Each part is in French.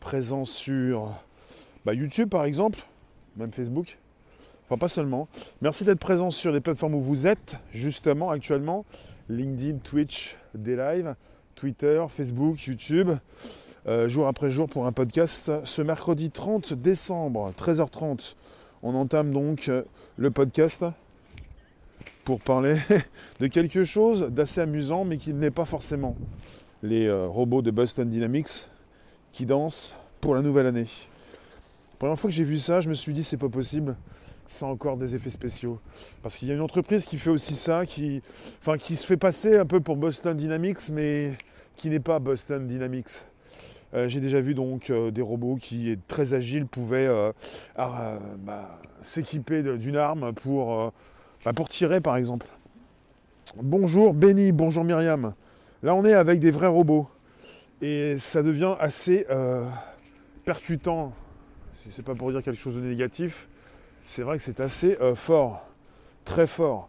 présent sur bah, YouTube par exemple, même Facebook, enfin pas seulement. Merci d'être présent sur les plateformes où vous êtes, justement, actuellement, LinkedIn, Twitch, des Twitter, Facebook, YouTube, euh, jour après jour pour un podcast. Ce mercredi 30 décembre, 13h30, on entame donc euh, le podcast pour parler de quelque chose d'assez amusant, mais qui n'est pas forcément les euh, robots de Boston Dynamics qui dansent pour la nouvelle année. La première fois que j'ai vu ça, je me suis dit c'est pas possible, c'est encore des effets spéciaux. Parce qu'il y a une entreprise qui fait aussi ça, qui se fait passer un peu pour Boston Dynamics, mais qui n'est pas Boston Dynamics. Euh, j'ai déjà vu donc euh, des robots qui, très agiles, pouvaient euh, bah, s'équiper d'une arme pour, bah, pour tirer par exemple. Bonjour Benny, bonjour Myriam. Là on est avec des vrais robots. Et ça devient assez euh, percutant. C'est pas pour dire quelque chose de négatif, c'est vrai que c'est assez euh, fort, très fort.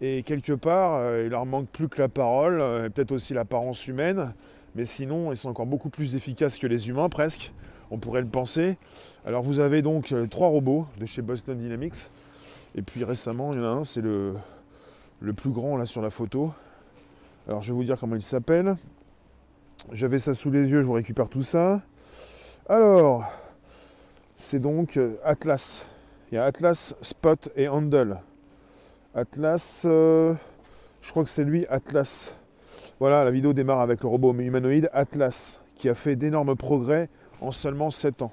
Et quelque part, euh, il leur manque plus que la parole, et peut-être aussi l'apparence humaine, mais sinon, ils sont encore beaucoup plus efficaces que les humains, presque. On pourrait le penser. Alors, vous avez donc trois robots de chez Boston Dynamics. Et puis récemment, il y en a un, c'est le, le plus grand là sur la photo. Alors, je vais vous dire comment il s'appelle. J'avais ça sous les yeux, je vous récupère tout ça. Alors, c'est donc euh, Atlas. Il y a Atlas, Spot et Handle. Atlas, euh, je crois que c'est lui, Atlas. Voilà, la vidéo démarre avec le robot humanoïde Atlas, qui a fait d'énormes progrès en seulement 7 ans.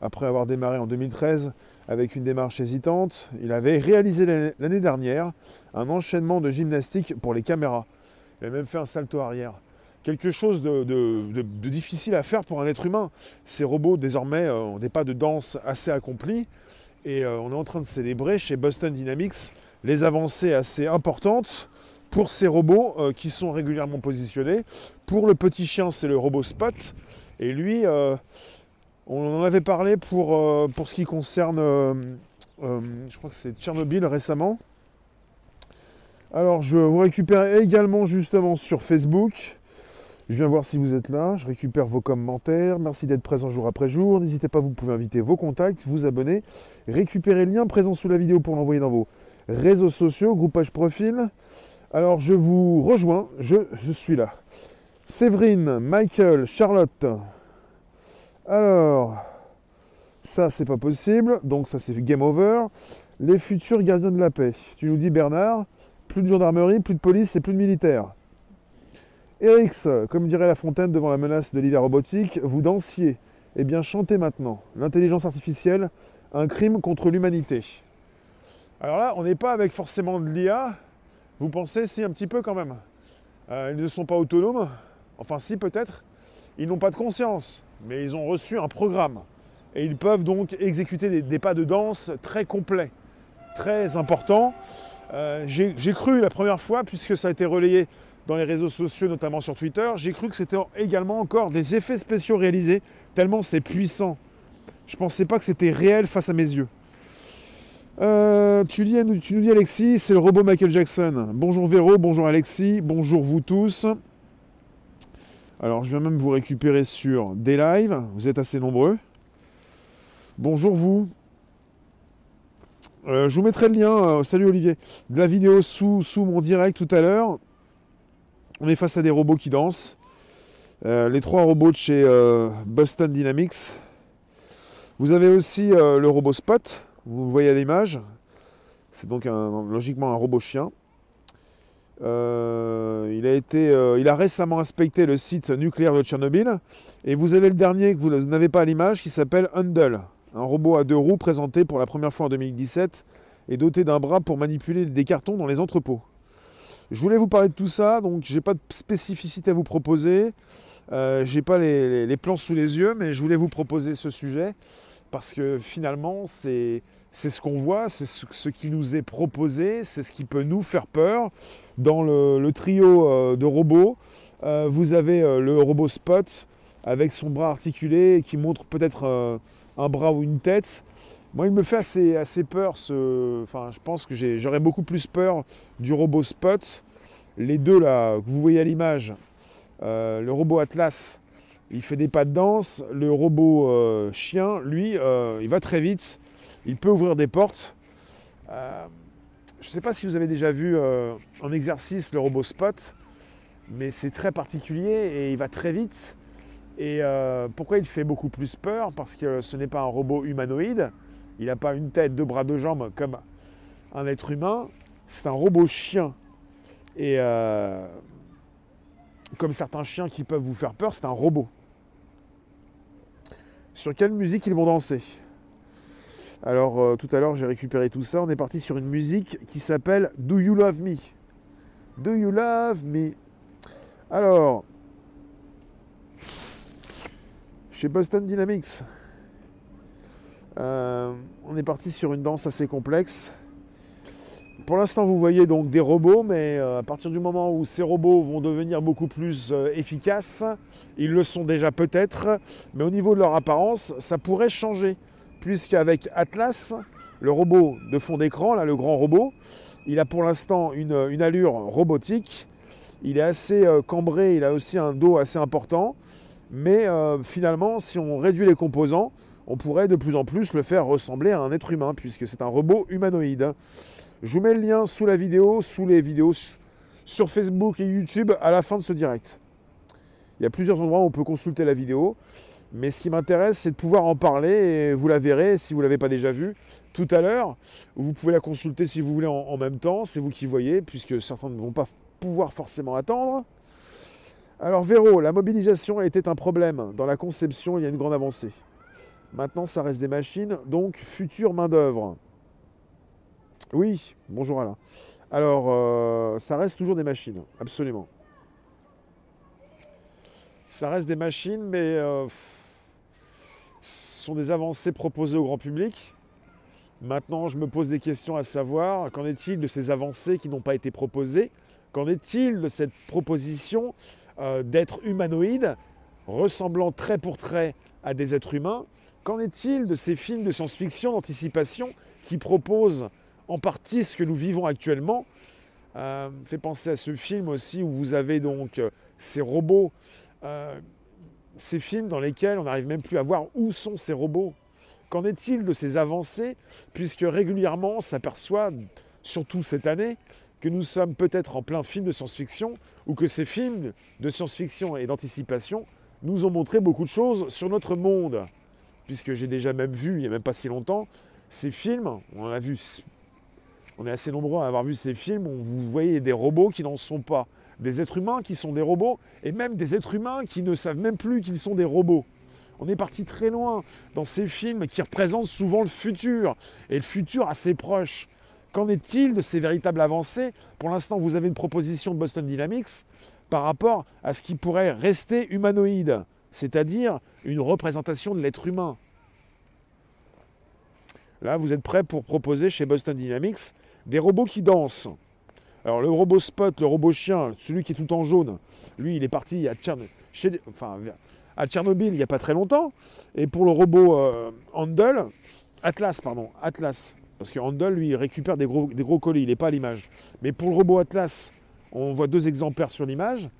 Après avoir démarré en 2013 avec une démarche hésitante, il avait réalisé l'année dernière un enchaînement de gymnastique pour les caméras. Il a même fait un salto arrière quelque chose de, difficile à faire pour un être humain. Ces robots, désormais, euh, ont des pas de danse assez accomplis. Et euh, on est en train de célébrer chez Boston Dynamics les avancées assez importantes pour ces robots euh, qui sont régulièrement positionnés. Pour le petit chien, c'est le robot Spot. Et lui, on en avait parlé pour, pour ce qui concerne, je crois que c'est Tchernobyl récemment. Alors, je vous récupère également justement sur Facebook. Je viens voir si vous êtes là, je récupère vos commentaires, merci d'être présent jour après jour, n'hésitez pas, vous pouvez inviter vos contacts, vous abonner, récupérer le lien présent sous la vidéo pour l'envoyer dans vos réseaux sociaux, groupage profil. Alors je vous rejoins, je, suis là. Séverine, Michael, Charlotte. Alors, ça c'est pas possible, donc ça c'est game over. Les futurs gardiens de la paix. Tu nous dis Bernard, plus de gendarmerie, plus de police et plus de militaires. Erix, comme dirait La Fontaine devant la menace de l'hiver robotique, vous dansiez. Eh bien, chantez maintenant. L'intelligence artificielle, un crime contre l'humanité. Alors là, on n'est pas avec forcément de l'IA. Vous pensez, si, un petit peu quand même. Euh, ils ne sont pas autonomes. Enfin, si, peut-être. Ils n'ont pas de conscience, mais ils ont reçu un programme. Et ils peuvent donc exécuter des, pas de danse très complets, très importants. Euh, j'ai cru la première fois, puisque ça a été relayé dans les réseaux sociaux, notamment sur Twitter, j'ai cru que c'était également encore des effets spéciaux réalisés, tellement c'est puissant. Je pensais pas que c'était réel face à mes yeux. Euh, tu, tu, nous dis Alexis, c'est le robot Michael Jackson. Bonjour Véro, bonjour Alexis, bonjour vous tous. Alors je viens même vous récupérer sur des lives, vous êtes assez nombreux. Bonjour vous. Euh, je vous mettrai le lien, euh, salut Olivier, de la vidéo sous, sous mon direct tout à l'heure. On est face à des robots qui dansent. Euh, les trois robots de chez euh, Boston Dynamics. Vous avez aussi euh, le robot Spot, vous voyez à l'image. C'est donc logiquement un robot chien. il, a il a récemment inspecté le site nucléaire de Tchernobyl. Et vous avez le dernier que vous n'avez pas à l'image qui s'appelle Handle, un robot à deux roues présenté pour la première fois en 2017 et doté d'un bras pour manipuler des cartons dans les entrepôts. Je voulais vous parler de tout ça, donc j'ai pas de spécificité à vous proposer. Euh, j'ai pas les, plans sous les yeux, mais je voulais vous proposer ce sujet parce que finalement, c'est ce qu'on voit, c'est ce, qui nous est proposé, c'est ce qui peut nous faire peur. Dans le, trio euh, de robots, euh, vous avez euh, le robot Spot avec son bras articulé qui montre peut-être un bras ou une tête. Moi, il me fait assez, peur. Ce... Enfin, je pense que j'aurais beaucoup plus peur du robot Spot. Les deux là, que vous voyez à l'image, euh, le robot Atlas il fait des pas de danse. Le robot euh, chien, lui, euh, il va très vite. Il peut ouvrir des portes. Je ne sais pas si vous avez déjà vu en exercice le robot Spot, mais c'est très particulier et il va très vite. Et pourquoi il fait beaucoup plus peur? Parce que ce n'est pas un robot humanoïde. Il n'a pas une tête, deux bras, deux jambes comme un être humain. C'est un robot chien. Et comme certains chiens qui peuvent vous faire peur, c'est un robot. Sur quelle musique ils vont danser? Alors euh, tout à l'heure j'ai récupéré tout ça, on est parti sur une musique qui s'appelle Do You Love Me? Do You Love Me? Alors, chez Boston Dynamics, euh, on est parti sur une danse assez complexe. Pour l'instant, vous voyez donc des robots, mais euh, à partir du moment où ces robots vont devenir beaucoup plus euh, efficaces, ils le sont déjà peut-être, mais au niveau de leur apparence, ça pourrait changer, puisqu'avec Atlas, le robot de fond d'écran, là, le grand robot, il a pour l'instant une, allure robotique, il est assez cambré, il a aussi un dos assez important, mais finalement, si on réduit les composants, on pourrait de plus en plus le faire ressembler à un être humain, puisque c'est un robot humanoïde. Je vous mets le lien sous la vidéo, sous les vidéos sur Facebook et YouTube à la fin de ce direct. Il y a plusieurs endroits où on peut consulter la vidéo, mais ce qui m'intéresse, c'est de pouvoir en parler et vous la verrez si vous ne l'avez pas déjà vue tout à l'heure. Vous pouvez la consulter si vous voulez en, même temps, c'est vous qui voyez, puisque certains ne vont pas pouvoir forcément attendre. Alors Véro, la mobilisation était un problème. Dans la conception, il y a une grande avancée. Maintenant, ça reste des machines, donc future main-d'œuvre. Oui, bonjour Alain. Alors, euh, ça reste toujours des machines, absolument. Ça reste des machines, mais euh, ce sont des avancées proposées au grand public. Maintenant, je me pose des questions à savoir, qu'en est-il de ces avancées qui n'ont pas été proposées? Qu'en est-il de cette proposition euh, d'être humanoïde, ressemblant trait pour trait à des êtres humains? Qu'en est-il de ces films de science-fiction, d'anticipation, qui proposent en partie ce que nous vivons actuellement? Euh, penser à ce film aussi où vous avez donc euh, ces robots, euh, ces films dans lesquels on n'arrive même plus à voir où sont ces robots. Qu'en est-il de ces avancées? Puisque régulièrement on s'aperçoit, surtout cette année, que nous sommes peut-être en plein film de science-fiction ou que ces films de science-fiction et d'anticipation nous ont montré beaucoup de choses sur notre monde. Puisque j'ai déjà même vu, il n'y a même pas si longtemps, ces films, on est assez nombreux à avoir vu ces films où vous voyez des robots qui n'en sont pas, des êtres humains qui sont des robots, et même des êtres humains qui ne savent même plus qu'ils sont des robots. On est parti très loin dans ces films qui représentent souvent le futur, et le futur assez proche. Qu'en est-il de ces véritables avancées? Pour l'instant, vous avez une proposition de Boston Dynamics par rapport à ce qui pourrait rester humanoïde, c'est-à-dire une représentation de l'être humain. Là, vous êtes prêt pour proposer chez Boston Dynamics des robots qui dansent. Alors le robot Spot, le robot chien, celui qui est tout en jaune, lui, il est parti à, Tchernobyl il n'y a pas très longtemps. Et pour le robot euh, Atlas, pardon, Atlas, parce que Handel, lui, récupère des gros, des gros colis, il n'est pas à l'image. Mais pour le robot Atlas, on voit deux exemplaires sur l'image.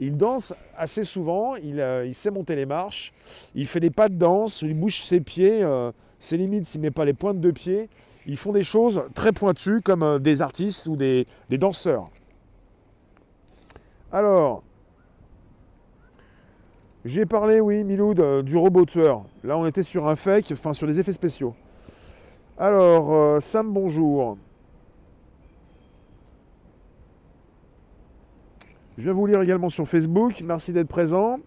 Il danse assez souvent, il, euh, il, sait monter les marches, il fait des pas de danse, il bouge ses pieds. Euh, c'est limite s'il ne met pas les pointes de pied. Ils font des choses très pointues comme euh, des artistes ou des, danseurs. Alors, j'ai parlé, oui, Miloud, du robot tueur. Là, on était sur un fake, enfin sur les effets spéciaux. Alors, Sam, bonjour. Je viens vous lire également sur Facebook. Merci d'être présent.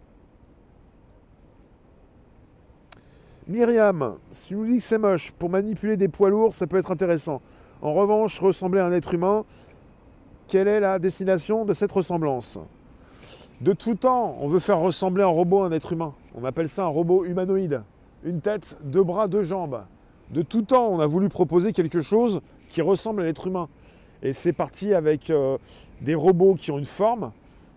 Myriam, si nous dit que c'est moche, pour manipuler des poids lourds, ça peut être intéressant. En revanche, ressembler à un être humain, quelle est la destination de cette ressemblance? De tout temps, on veut faire ressembler un robot à un être humain. On appelle ça un robot humanoïde. Une tête, deux bras, deux jambes. De tout temps, on a voulu proposer quelque chose qui ressemble à l'être humain. Et c'est parti avec euh, des robots qui ont une forme,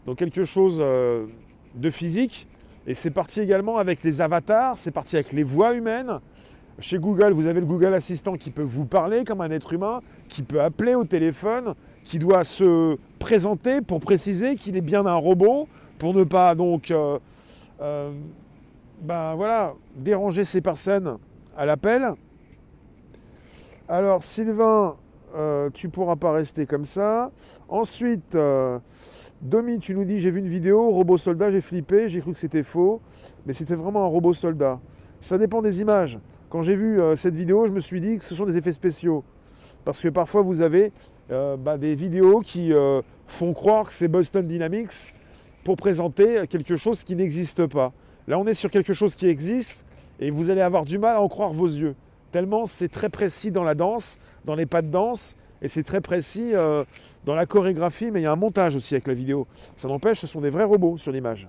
donc quelque chose euh, de physique, et c'est parti également avec les avatars, c'est parti avec les voix humaines. Chez Google, vous avez le Google Assistant qui peut vous parler comme un être humain, qui peut appeler au téléphone, qui doit se présenter pour préciser qu'il est bien un robot, pour ne pas donc euh, ben voilà, déranger ces personnes à l'appel. Alors Sylvain, euh, tu pourras pas rester comme ça. Ensuite, euh, Domi, tu nous dis j'ai vu une vidéo, robot soldat, j'ai flippé, j'ai cru que c'était faux, mais c'était vraiment un robot soldat. Ça dépend des images. Quand j'ai vu euh, cette vidéo, je me suis dit que ce sont des effets spéciaux. Parce que parfois vous avez bah, des vidéos qui font croire que c'est Boston Dynamics pour présenter quelque chose qui n'existe pas. Là, on est sur quelque chose qui existe et vous allez avoir du mal à en croire vos yeux. Tellement c'est très précis dans la danse, dans les pas de danse, et c'est très précis euh, dans la chorégraphie, mais il y a un montage aussi avec la vidéo. Ça n'empêche, ce sont des vrais robots sur l'image.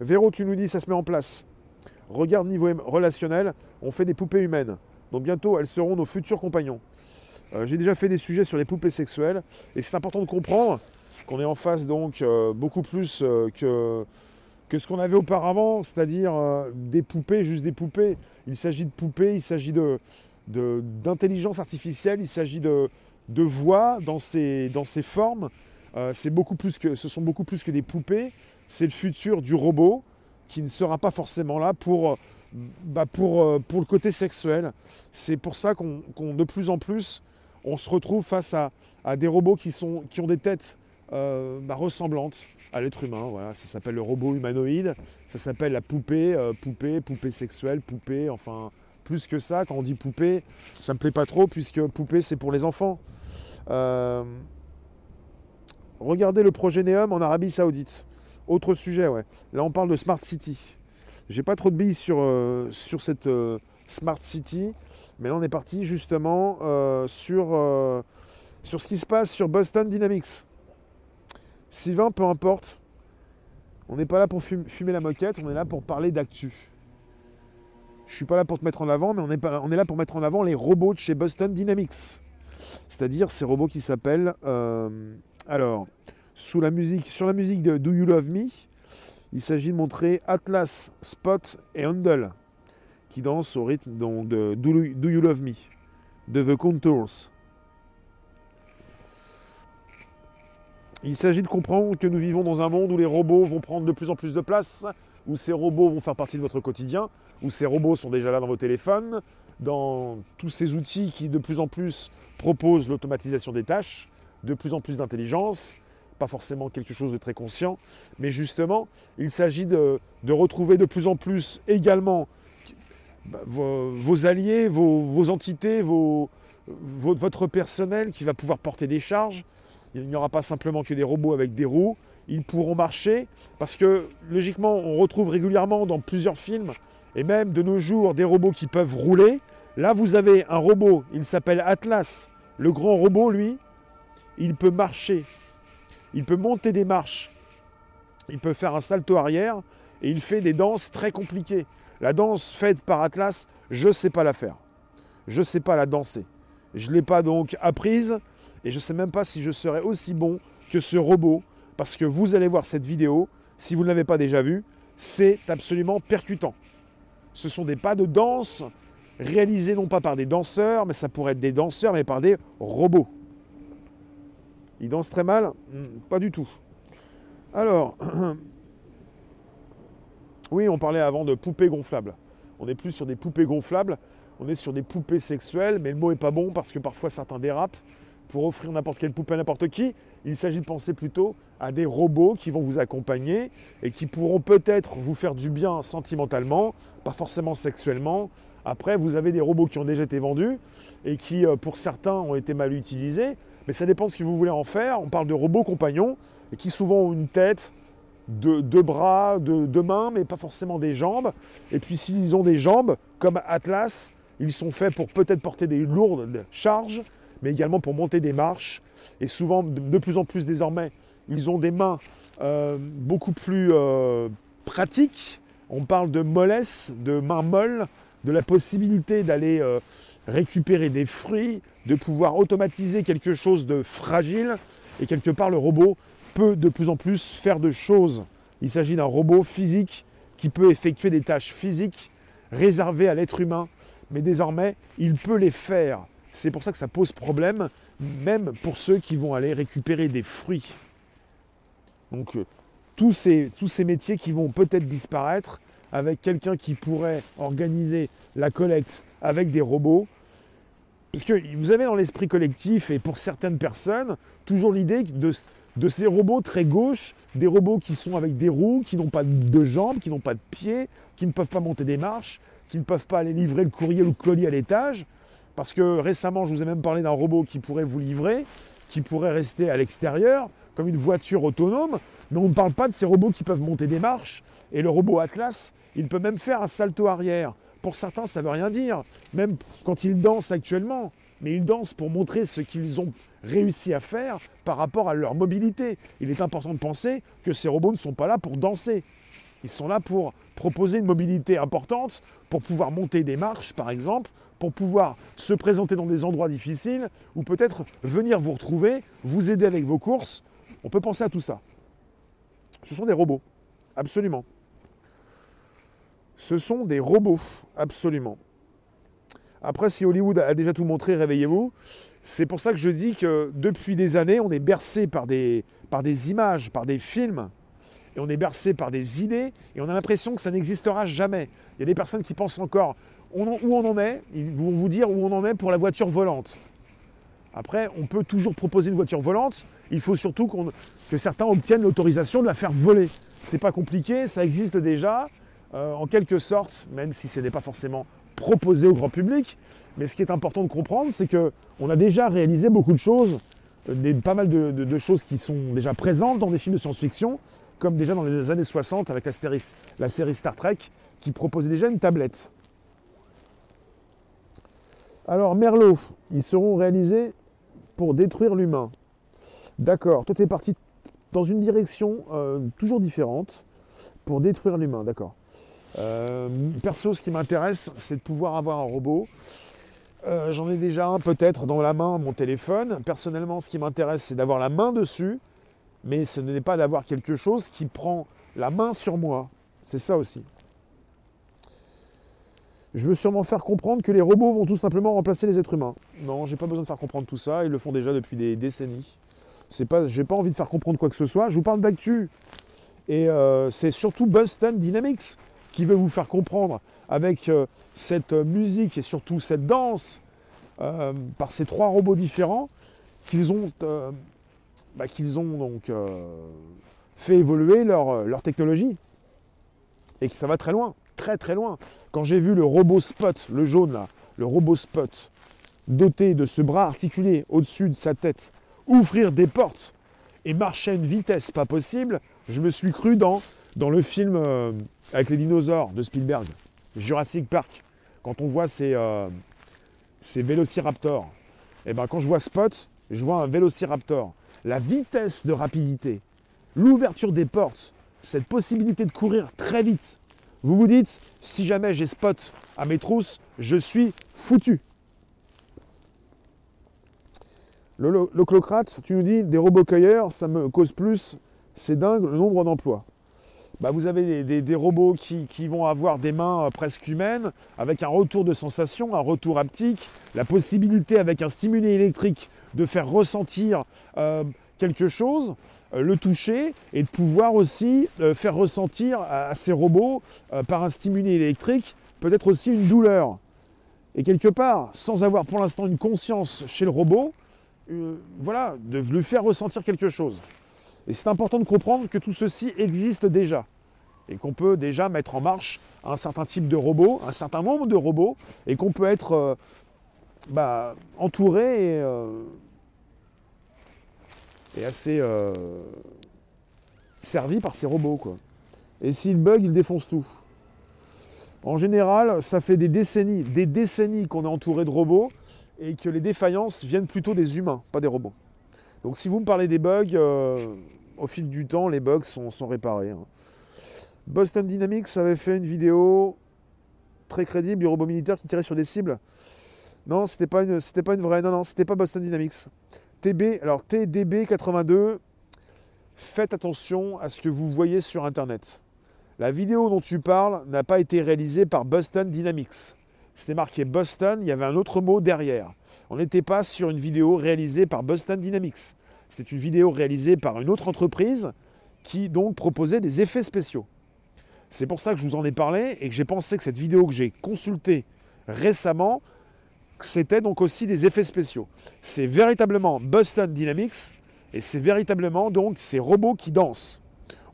Véro, tu nous dis, ça se met en place. Regarde niveau relationnel, on fait des poupées humaines. Donc bientôt, elles seront nos futurs compagnons. Euh, j'ai déjà fait des sujets sur les poupées sexuelles, et c'est important de comprendre qu'on est en face donc euh, beaucoup plus que que ce qu'on avait auparavant, c'est-à-dire des poupées, juste des poupées. Il s'agit de poupées, il s'agit de, d'intelligence artificielle, il s'agit de, voix dans ces, formes. Euh, beaucoup plus que, ce sont beaucoup plus que des poupées. C'est le futur du robot qui ne sera pas forcément là pour, bah euh, le côté sexuel. C'est pour ça qu'on, de plus en plus, on se retrouve face à, des robots qui, ont des têtes bah, ressemblantes à l'être humain. Ça s'appelle le robot humanoïde, ça s'appelle la poupée, euh, poupée, poupée sexuelle, poupée, enfin plus que ça. Quand on dit poupée, ça me plaît pas trop puisque poupée c'est pour les enfants. Euh, regardez le projet Neum en Arabie Saoudite. Autre sujet, ouais. Là on parle de Smart City. J'ai pas trop de billes sur, euh, sur cette Smart City, mais là on est parti justement sur, sur ce qui se passe sur Boston Dynamics. Sylvain, peu importe. On n'est pas là pour fumer la moquette, on est là pour parler d'actu. Je suis pas là pour te mettre en avant, mais on est, là pour mettre en avant les robots de chez Boston Dynamics. C'est-à-dire ces robots qui s'appellent. Euh, alors, sous la musique, sur la musique de Do You Love Me, il s'agit de montrer Atlas, Spot et Handle qui dansent au rythme de Do You Love Me, de The Contours. Il s'agit de comprendre que nous vivons dans un monde où les robots vont prendre de plus en plus de place, où ces robots vont faire partie de votre quotidien, où ces robots sont déjà là dans vos téléphones, dans tous ces outils qui de plus en plus proposent l'automatisation des tâches, de plus en plus d'intelligence, pas forcément quelque chose de très conscient, mais justement, il s'agit de, retrouver de plus en plus également bah, vos, alliés, vos, entités, votre personnel qui va pouvoir porter des charges, il n'y aura pas simplement que des robots avec des roues. Ils pourront marcher parce que logiquement, on retrouve régulièrement dans plusieurs films et même de nos jours des robots qui peuvent rouler. Là, vous avez un robot, il s'appelle Atlas. Le grand robot, lui, il peut marcher. Il peut monter des marches. Il peut faire un salto arrière et il fait des danses très compliquées. La danse faite par Atlas, je ne sais pas la faire. Je ne sais pas la danser. Je ne l'ai pas donc apprise. Et je ne sais même pas si je serai aussi bon que ce robot, parce que vous allez voir cette vidéo, si vous ne l'avez pas déjà vue, c'est absolument percutant. Ce sont des pas de danse réalisés non pas par des danseurs, mais ça pourrait être des danseurs, mais par des robots. Ils dansent très mal hmm, Pas du tout. Alors, oui, on parlait avant de poupées gonflables. On n'est plus sur des poupées gonflables, on est sur des poupées sexuelles, mais le mot n'est pas bon parce que parfois certains dérapent pour offrir n'importe quelle poupée à n'importe qui. Il s'agit de penser plutôt à des robots qui vont vous accompagner et qui pourront peut-être vous faire du bien sentimentalement, pas forcément sexuellement. Après, vous avez des robots qui ont déjà été vendus et qui, euh, pour certains, ont été mal utilisés. Mais ça dépend de ce que vous voulez en faire. On parle de robots compagnons et qui souvent ont une tête, deux, bras, deux, mains, mais pas forcément des jambes. Et puis s'ils ont des jambes, comme Atlas, ils sont faits pour peut-être porter des lourdes charges, mais également pour monter des marches. Et souvent, de plus en plus désormais, ils ont des mains euh, beaucoup plus euh, pratiques. On parle de mollesse, de mains molles, de la possibilité d'aller euh, récupérer des fruits, de pouvoir automatiser quelque chose de fragile. Et quelque part, le robot peut de plus en plus faire de choses. Il s'agit d'un robot physique qui peut effectuer des tâches physiques réservées à l'être humain, mais désormais, il peut les faire. C'est pour ça que ça pose problème, même pour ceux qui vont aller récupérer des fruits. Donc, euh, tous ces, tous ces métiers qui vont peut-être disparaître avec quelqu'un qui pourrait organiser la collecte avec des robots. Parce que vous avez dans l'esprit collectif, et pour certaines personnes, toujours l'idée de, de ces robots très gauches, des robots qui sont avec des roues, qui n'ont pas de jambes, qui n'ont pas de pieds, qui ne peuvent pas monter des marches, qui ne peuvent pas aller livrer le courrier ou le colis à l'étage. Parce que récemment, je vous ai même parlé d'un robot qui pourrait vous livrer, qui pourrait rester à l'extérieur, comme une voiture autonome. Mais on ne parle pas de ces robots qui peuvent monter des marches. Et le robot Atlas, il peut même faire un salto arrière. Pour certains, ça ne veut rien dire. Même quand ils dansent actuellement, mais ils dansent pour montrer ce qu'ils ont réussi à faire par rapport à leur mobilité. Il est important de penser que ces robots ne sont pas là pour danser. Ils sont là pour proposer une mobilité importante, pour pouvoir monter des marches, par exemple, pour pouvoir se présenter dans des endroits difficiles, ou peut-être venir vous retrouver, vous aider avec vos courses. On peut penser à tout ça. Ce sont des robots, absolument. Ce sont des robots, absolument. Après, si Hollywood a déjà tout montré, réveillez-vous. C'est pour ça que je dis que depuis des années, on est bercé par des, par des images, par des films, et on est bercé par des idées, et on a l'impression que ça n'existera jamais. Il y a des personnes qui pensent encore où on en est, ils vont vous dire où on en est pour la voiture volante. Après, on peut toujours proposer une voiture volante, il faut surtout que certains obtiennent l'autorisation de la faire voler. C'est pas compliqué, ça existe déjà, euh, en quelque sorte, même si ce n'est pas forcément proposé au grand public. Mais ce qui est important de comprendre, c'est qu'on a déjà réalisé beaucoup de choses, euh, pas mal de, choses qui sont déjà présentes dans des films de science-fiction, comme déjà dans les années 60 avec la série, la série Star Trek, qui proposait déjà une tablette. Alors, Merlot, ils seront réalisés pour détruire l'humain. D'accord, toi tu es parti dans une direction euh, toujours différente pour détruire l'humain, d'accord. Euh, perso, ce qui m'intéresse, c'est de pouvoir avoir un robot. Euh, j'en ai déjà un peut-être dans la main, mon téléphone. Personnellement, ce qui m'intéresse, c'est d'avoir la main dessus, mais ce n'est pas d'avoir quelque chose qui prend la main sur moi. C'est ça aussi. Je veux sûrement faire comprendre que les robots vont tout simplement remplacer les êtres humains. Non, j'ai pas besoin de faire comprendre tout ça, ils le font déjà depuis des décennies. C'est pas, j'ai pas envie de faire comprendre quoi que ce soit. Je vous parle d'actu. Et euh, c'est surtout Boston Dynamics qui veut vous faire comprendre avec euh, cette musique et surtout cette danse euh, par ces trois robots différents qu'ils ont, bah, qu'ils ont donc fait évoluer leur, leur technologie et que ça va très loin, très très loin. Quand j'ai vu le robot Spot, le jaune là, le robot Spot, doté de ce bras articulé au-dessus de sa tête, ouvrir des portes et marcher à une vitesse pas possible, je me suis cru dans, dans le film euh, avec les dinosaures de Spielberg, Jurassic Park, quand on voit ces, euh, ces vélociraptors. Et eh ben quand je vois Spot, je vois un vélociraptor. La vitesse de rapidité, l'ouverture des portes, cette possibilité de courir très vite. Vous vous dites, si jamais j'ai Spot à mes trousses, je suis foutu. Le, tu nous dis, des robots cueilleurs, ça me cause plus, c'est dingue le nombre d'emplois. Bah, vous avez des, robots qui, vont avoir des mains euh, presque humaines, avec un retour de sensation, un retour haptique, la possibilité avec un stimuli électrique de faire ressentir euh, quelque chose, le toucher, et de pouvoir aussi faire ressentir à, ces robots, par un stimuli électrique, peut-être aussi une douleur. Et quelque part, sans avoir pour l'instant une conscience chez le robot, euh, voilà, de lui faire ressentir quelque chose. Et c'est important de comprendre que tout ceci existe déjà. Et qu'on peut déjà mettre en marche un certain type de robot, un certain nombre de robots, et qu'on peut être euh, bah, entouré euh, assez servi par ces robots. Quoi. Et s'il bug, il défonce tout. En général, ça fait des décennies, des décennies qu'on est entouré de robots et que les défaillances viennent plutôt des humains, pas des robots. Donc si vous me parlez des bugs, euh, au fil du temps, les bugs sont, réparés. Hein. Boston Dynamics avait fait une vidéo très crédible du robot militaire qui tirait sur des cibles. Non, c'était pas une, pas une vraie. Non, non, c'était pas Boston Dynamics. TB, alors TDB82. Faites attention à ce que vous voyez sur Internet. La vidéo dont tu parles n'a pas été réalisée par Boston Dynamics c'était marqué Boston, il y avait un autre mot derrière. On n'était pas sur une vidéo réalisée par Boston Dynamics. C'était une vidéo réalisée par une autre entreprise qui donc proposait des effets spéciaux. C'est pour ça que je vous en ai parlé et que j'ai pensé que cette vidéo que j'ai consultée récemment, c'était donc aussi des effets spéciaux. C'est véritablement Boston Dynamics et c'est véritablement donc ces robots qui dansent.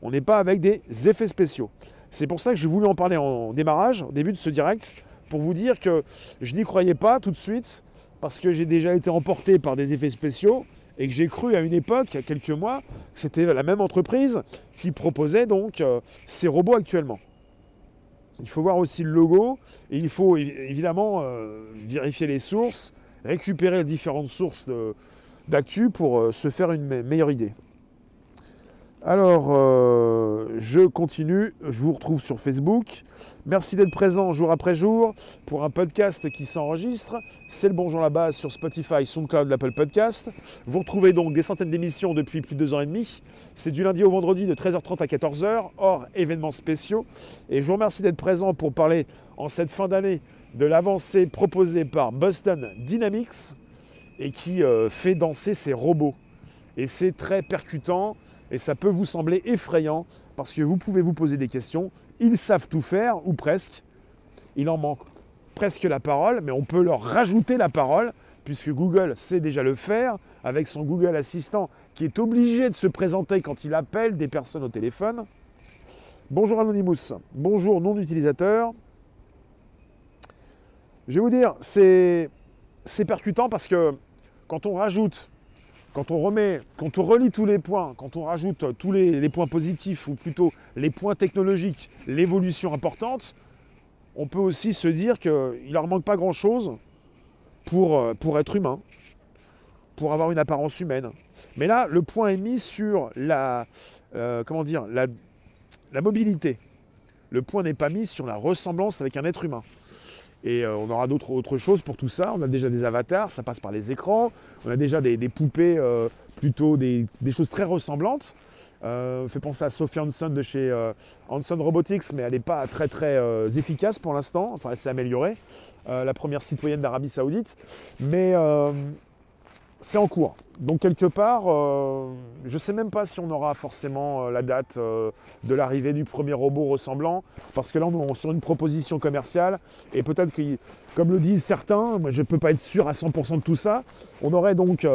On n'est pas avec des effets spéciaux. C'est pour ça que j'ai voulu en parler en démarrage, au début de ce direct, pour vous dire que je n'y croyais pas tout de suite, parce que j'ai déjà été emporté par des effets spéciaux, et que j'ai cru à une époque, il y a quelques mois, c'était la même entreprise qui proposait donc euh, ces robots actuellement. Il faut voir aussi le logo, et il faut évidemment euh, vérifier les sources, récupérer différentes sources d'actu pour euh, se faire une meilleure idée. Alors, euh, je continue, je vous retrouve sur Facebook. Merci d'être présent jour après jour pour un podcast qui s'enregistre. C'est le Bonjour la base sur Spotify, SoundCloud, l'Apple Podcast. Vous retrouvez donc des centaines d'émissions depuis plus de deux ans et demi. C'est du lundi au vendredi de 13h30 à 14h, hors événements spéciaux. Et je vous remercie d'être présent pour parler en cette fin d'année de l'avancée proposée par Boston Dynamics et qui euh, fait danser ses robots. Et c'est très percutant et ça peut vous sembler effrayant parce que vous pouvez vous poser des questions. Ils savent tout faire, ou presque. Il en manque presque la parole, mais on peut leur rajouter la parole, puisque Google sait déjà le faire, avec son Google Assistant qui est obligé de se présenter quand il appelle des personnes au téléphone. Bonjour Anonymous, bonjour non utilisateur. Je vais vous dire, c'est percutant parce que quand on rajoute quand on remet, quand on relie tous les points, quand on rajoute tous les, points positifs, ou plutôt les points technologiques, l'évolution importante, on peut aussi se dire qu'il ne leur manque pas grand-chose pour, euh, pour être humain, pour avoir une apparence humaine. Mais là, le point est mis sur la, euh, comment dire, la, la mobilité. Le point n'est pas mis sur la ressemblance avec un être humain. Et euh, on aura d'autres autres choses pour tout ça. On a déjà des avatars, ça passe par les écrans. On a déjà des, poupées, euh, plutôt des, choses très ressemblantes. Euh, fait penser à Sophie Hanson de chez Hanson Robotics, mais elle n'est pas très très efficace pour l'instant. Enfin, elle s'est améliorée. la première citoyenne d'Arabie Saoudite. Mais c'est en cours. Donc quelque part, euh, je ne sais même pas si on aura forcément euh, la date euh, de l'arrivée du premier robot ressemblant, parce que là on est sur une proposition commerciale, et peut-être que, comme le disent certains, moi je ne peux pas être sûr à 100% de tout ça, on aurait donc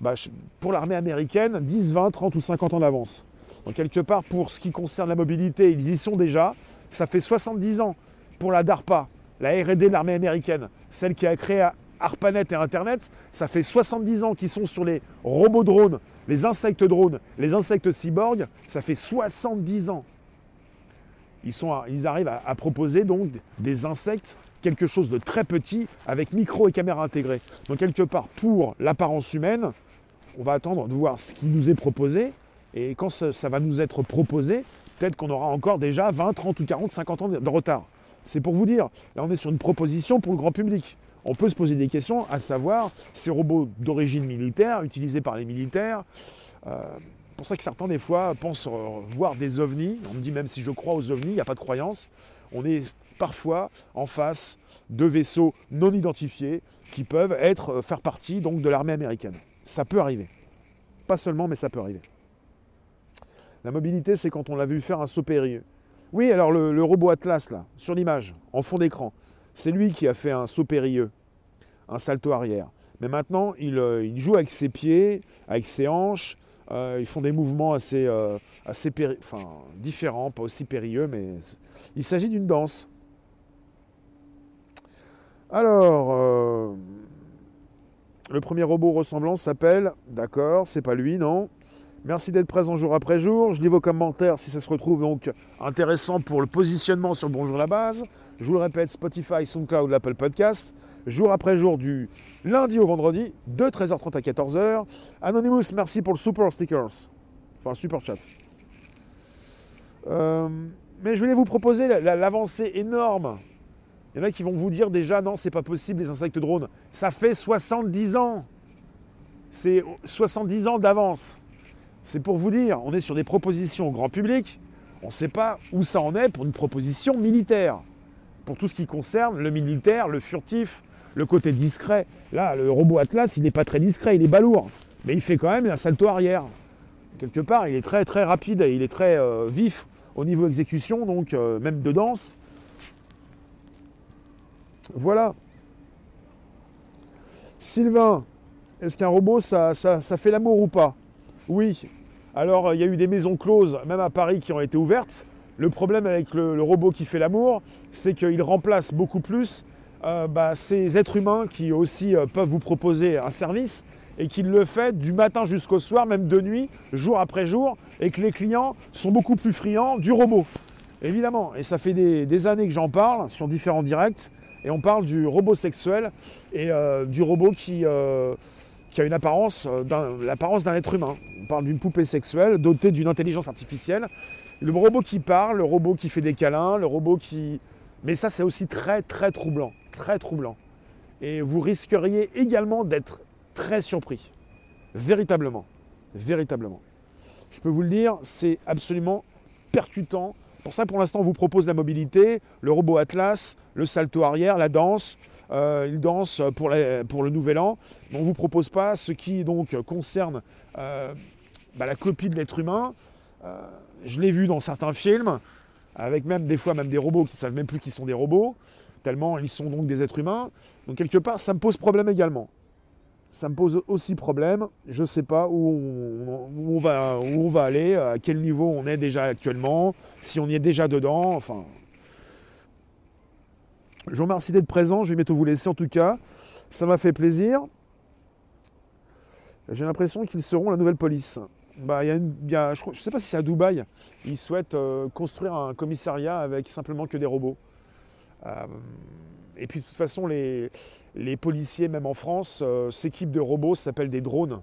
bah, pour l'armée américaine 10, 20, 30 ou 50 ans d'avance. Donc quelque part, pour ce qui concerne la mobilité, ils y sont déjà. Ça fait 70 ans pour la DARPA, la RD de l'armée américaine, celle qui a créé ARPANET et Internet, ça fait 70 ans qu'ils sont sur les robots drones, les insectes drones, les insectes cyborgs, ça fait 70 ans. Ils, arrivent à, proposer donc des insectes, quelque chose de très petit, avec micro et caméra intégrées. Donc quelque part, pour l'apparence humaine, on va attendre de voir ce qui nous est proposé, et quand ça, ça va nous être proposé, peut-être qu'on aura encore déjà 20, 30 ou 40, 50 ans de retard. C'est pour vous dire, là on est sur une proposition pour le grand public on peut se poser des questions, à savoir ces robots d'origine militaire, utilisés par les militaires. Euh, pour ça que certains, des fois, pensent euh, voir des ovnis. On me dit même si je crois aux ovnis, il n'y a pas de croyance. On est parfois en face de vaisseaux non identifiés qui peuvent être, euh, faire partie donc, de l'armée américaine. Ça peut arriver. Pas seulement, mais ça peut arriver. La mobilité, c'est quand on l'a vu faire un saut périlleux. Oui, alors le, le robot Atlas, là, sur l'image, en fond d'écran, c'est lui qui a fait un saut périlleux, un salto arrière. Mais maintenant, il, euh, joue avec ses pieds, avec ses hanches. Euh, ils font des mouvements assez, euh, assez différents, pas aussi périlleux, mais il s'agit d'une danse. Alors, le premier robot ressemblant s'appelle, d'accord, c'est pas lui, non. Merci d'être présent jour après jour. Je lis vos commentaires si ça se retrouve donc intéressant pour le positionnement sur Bonjour la base. Je vous le répète, Spotify, SoundCloud, l'Apple Podcast, jour après jour du lundi au vendredi, de 13h30 à 14h. Anonymous, merci pour le super stickers. Enfin, super chat. Euh, mais je voulais vous proposer l'avancée énorme. Il y en a qui vont vous dire déjà, non, c'est pas possible, les insectes drones. Ça fait 70 ans. C'est 70 ans d'avance. C'est pour vous dire, on est sur des propositions au grand public. On ne sait pas où ça en est pour une proposition militaire pour tout ce qui concerne le militaire, le furtif, le côté discret. Là, le robot Atlas, il n'est pas très discret, il est balourd. Mais il fait quand même un salto arrière. quelque part, il est très très rapide et il est très euh, vif au niveau exécution, donc euh, même de danse. Voilà. Sylvain, est-ce qu'un robot, ça, ça, fait l'amour ou pas? Oui. Alors, il y a eu des maisons closes, même à Paris, qui ont été ouvertes. Le problème avec le, robot qui fait l'amour, c'est qu'il remplace beaucoup plus euh, bah, ces êtres humains qui aussi euh, peuvent vous proposer un service et qu'il le fait du matin jusqu'au soir, même de nuit, jour après jour, et que les clients sont beaucoup plus friands du robot. Évidemment, et ça fait des années que j'en parle sur différents directs, et on parle du robot sexuel et euh, du robot qui, a une apparence, l'apparence d'un être humain. On parle d'une poupée sexuelle dotée d'une intelligence artificielle. Le robot qui parle, le robot qui fait des câlins, le robot qui... Mais ça, c'est aussi très, très troublant. Très troublant. Et vous risqueriez également d'être très surpris. Véritablement. Véritablement. Je peux vous le dire, c'est absolument percutant pour ça, pour l'instant, on vous propose la mobilité, le robot Atlas, le salto arrière, la danse. Euh, il danse pour, le nouvel an. Mais on ne vous propose pas ce qui donc concerne euh, bah, la copie de l'être humain. Euh, je l'ai vu dans certains films, avec même des fois même des robots qui ne savent même plus qu'ils sont des robots, tellement ils sont donc des êtres humains. Donc quelque part, ça me pose problème également ça me pose aussi problème. Je ne sais pas où on, va, où on aller, à quel niveau on est déjà actuellement, si on y est déjà dedans. Enfin, je vous remercie d'être présent. Je vais bientôt vous laisser en tout cas. Ça m'a fait plaisir. J'ai l'impression qu'ils seront la nouvelle police. Bah, je ne sais pas si c'est à Dubaï. Ils souhaitent euh, construire un commissariat avec simplement que des robots. Euh, et puis de toute façon, les, policiers, même en France, euh, s'équipent de robots, ça s'appelle des drones,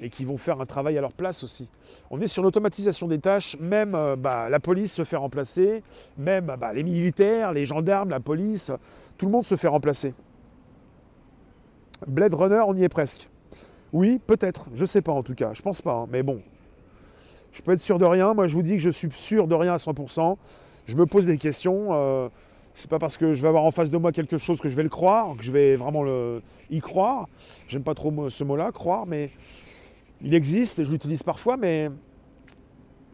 et qui vont faire un travail à leur place aussi. On est sur l'automatisation des tâches, même bah, la police se fait remplacer, même bah, les militaires, les gendarmes, la police, tout le monde se fait remplacer. Blade Runner, on y est presque. Oui, peut-être, je ne sais pas en tout cas, je pense pas, hein. mais bon. Je peux être sûr de rien, moi je vous dis que je suis sûr de rien à 100%. Je me pose des questions. Euh, c'est pas parce que je vais avoir en face de moi quelque chose que je vais le croire, que je vais vraiment le, y croire. J'aime pas trop ce mot-là, croire, mais il existe et je l'utilise parfois, mais,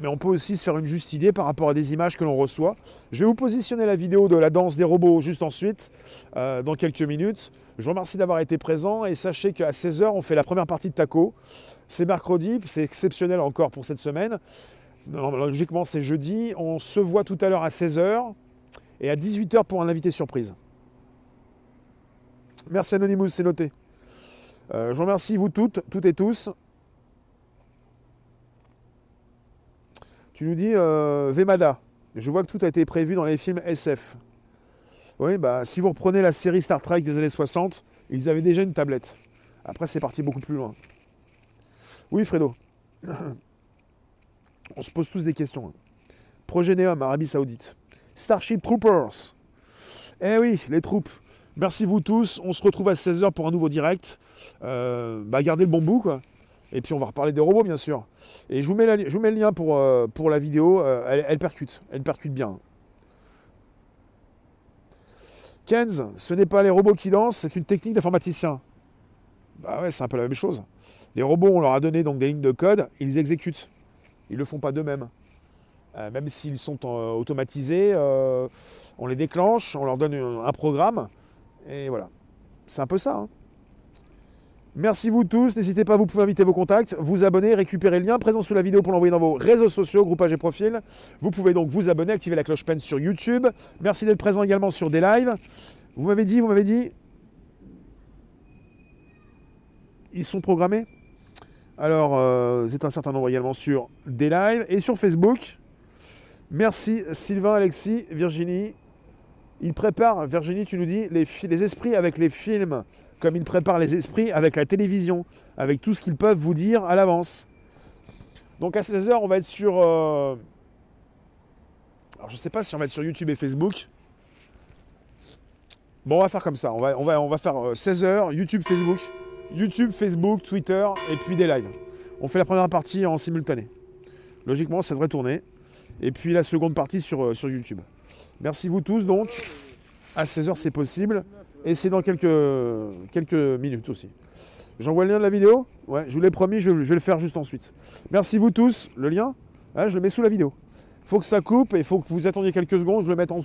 mais on peut aussi se faire une juste idée par rapport à des images que l'on reçoit. Je vais vous positionner la vidéo de la danse des robots juste ensuite, euh, dans quelques minutes. Je vous remercie d'avoir été présent et sachez qu'à 16h, on fait la première partie de Taco. C'est mercredi, c'est exceptionnel encore pour cette semaine. Logiquement, c'est jeudi. On se voit tout à l'heure à 16h et à 18h pour un invité surprise. Merci Anonymous, c'est noté. Euh, je vous remercie vous toutes, toutes et tous. Tu nous dis euh, Vemada. Je vois que tout a été prévu dans les films SF. Oui, bah si vous reprenez la série Star Trek des années 60, ils avaient déjà une tablette. Après, c'est parti beaucoup plus loin. Oui, Fredo. On se pose tous des questions. Projet Neom, Arabie Saoudite. Starship Troopers. Eh oui, les troupes. Merci vous tous. On se retrouve à 16h pour un nouveau direct. Euh, bah, gardez le bon bout, quoi. Et puis on va reparler des robots, bien sûr. Et je vous mets, le lien pour, euh, pour la vidéo. Euh, elle, percute. Elle percute bien. Kenz, ce n'est pas les robots qui dansent, c'est une technique d'informaticien. Bah ouais, c'est un peu la même chose. Les robots, on leur a donné donc des lignes de code, ils exécutent. Ils ne le font pas d'eux-mêmes. Euh, même s'ils sont automatisés, on les déclenche, on leur donne un programme, et voilà. C'est un peu ça. Hein. Merci vous tous, n'hésitez pas, vous pouvez inviter vos contacts, vous abonner, récupérer le lien présent sous la vidéo pour l'envoyer dans vos réseaux sociaux, groupages et profils. Vous pouvez donc vous abonner, activer la cloche peine sur YouTube. Merci d'être présent également sur des lives. Vous m'avez dit, vous m'avez dit, ils sont programmés? Alors, c'est un certain nombre également sur des lives et sur Facebook. Merci Sylvain, Alexis, Virginie. Il prépare, Virginie, tu nous dis, les esprits avec les films, comme il prépare les esprits avec la télévision, avec tout ce qu'ils peuvent vous dire à l'avance. Donc à 16h, on va être sur... Euh, alors je ne sais pas si on va être sur YouTube et Facebook. Bon, on va faire comme ça. On va, on va, on va faire 16h, euh, YouTube, Facebook. YouTube, Facebook, Twitter et puis des lives. On fait la première partie en simultané. Logiquement, ça devrait tourner et puis la seconde partie sur, euh, sur YouTube. Merci vous tous donc. À 16h c'est possible et c'est dans quelques, quelques minutes aussi. J'envoie le lien de la vidéo Ouais, je vous l'ai promis, je vais, le faire juste ensuite. Merci vous tous. Le lien, hein, je le mets sous la vidéo. Il faut que ça coupe et il faut que vous attendiez quelques secondes, je le mette en dessous.